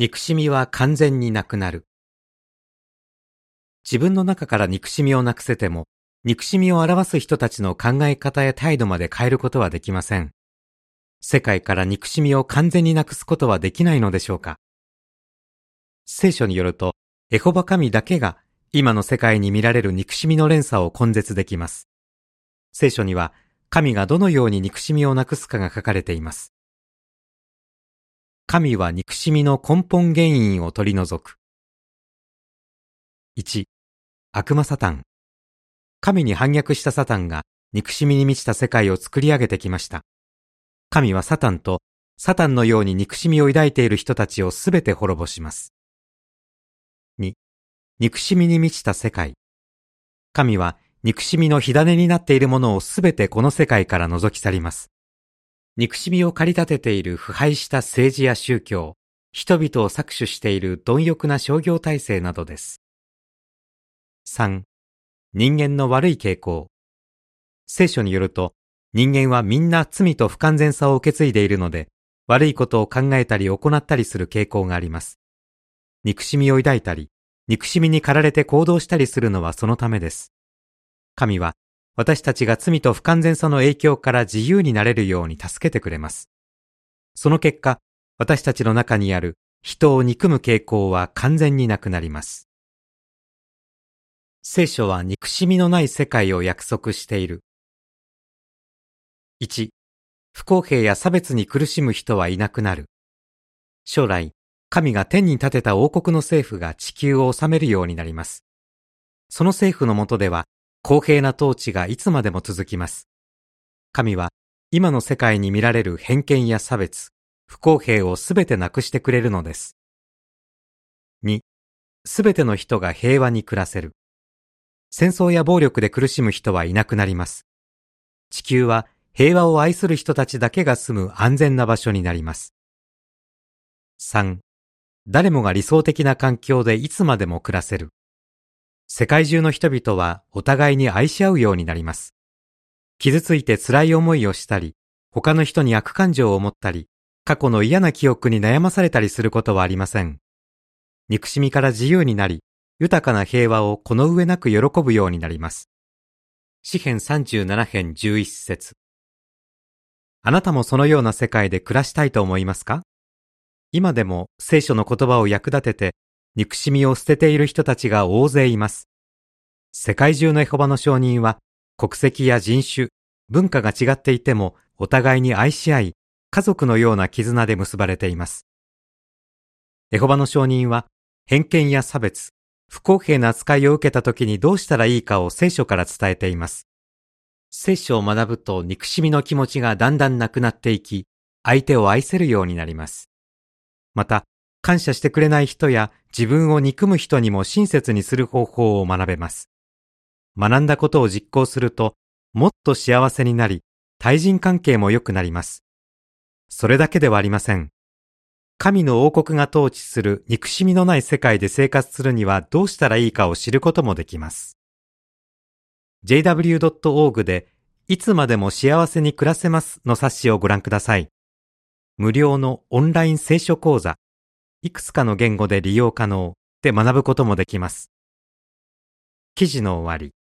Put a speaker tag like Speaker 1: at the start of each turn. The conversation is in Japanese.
Speaker 1: 憎しみは完全になくなる。自分の中から憎しみをなくせても、憎しみを表す人たちの考え方や態度まで変えることはできません。世界から憎しみを完全になくすことはできないのでしょうか聖書によると、エホバ神だけが今の世界に見られる憎しみの連鎖を根絶できます。聖書には、神がどのように憎しみをなくすかが書かれています。神は憎しみの根本原因を取り除く。1、悪魔サタン。神に反逆したサタンが憎しみに満ちた世界を作り上げてきました。神はサタンとサタンのように憎しみを抱いている人たちをすべて滅ぼします。2、憎しみに満ちた世界。神は憎しみの火種になっているものをすべてこの世界から除き去ります。憎しみを駆り立てている腐敗した政治や宗教、人々を搾取している貪欲な商業体制などです。3. 人間の悪い傾向。聖書によると、人間はみんな罪と不完全さを受け継いでいるので、悪いことを考えたり行ったりする傾向があります。憎しみを抱いたり、憎しみに駆られて行動したりするのはそのためです。神は私たちが罪と不完全さの影響から自由になれるように助けてくれます。その結果、私たちの中にある人を憎む傾向は完全になくなります。聖書は憎しみのない世界を約束している。1、不公平や差別に苦しむ人はいなくなる。将来、神が天に立てた王国の政府が地球を治めるようになります。その政府の下では公平な統治がいつまでも続きます。神は今の世界に見られる偏見や差別、不公平をすべてなくしてくれるのです。2、すべての人が平和に暮らせる。戦争や暴力で苦しむ人はいなくなります。地球は平和を愛する人たちだけが住む安全な場所になります。3. 誰もが理想的な環境でいつまでも暮らせる。世界中の人々はお互いに愛し合うようになります。傷ついて辛い思いをしたり、他の人に悪感情を持ったり、過去の嫌な記憶に悩まされたりすることはありません。憎しみから自由になり、豊かな平和をこの上なく喜ぶようになります。詩編37編11節あなたもそのような世界で暮らしたいと思いますか？今でも聖書の言葉を役立てて憎しみを捨てている人たちが大勢います。世界中のエホバの証人は、国籍や人種、文化が違っていても、お互いに愛し合い、家族のような絆で結ばれています。エホバの証人は、偏見や差別、不公平な扱いを受けた時にどうしたらいいかを聖書から伝えています。聖書を学ぶと憎しみの気持ちがだんだんなくなっていき、相手を愛せるようになります。また、感謝してくれない人や自分を憎む人にも親切にする方法を学べます。学んだことを実行すると、もっと幸せになり、対人関係も良くなります。それだけではありません。神の王国が統治する憎しみのない世界で生活するにはどうしたらいいかを知ることもできます。jw.org でいつまでも幸せに暮らせますの冊子をご覧ください。無料のオンライン聖書講座いくつかの言語で利用可能で学ぶこともできます。記事の終わり。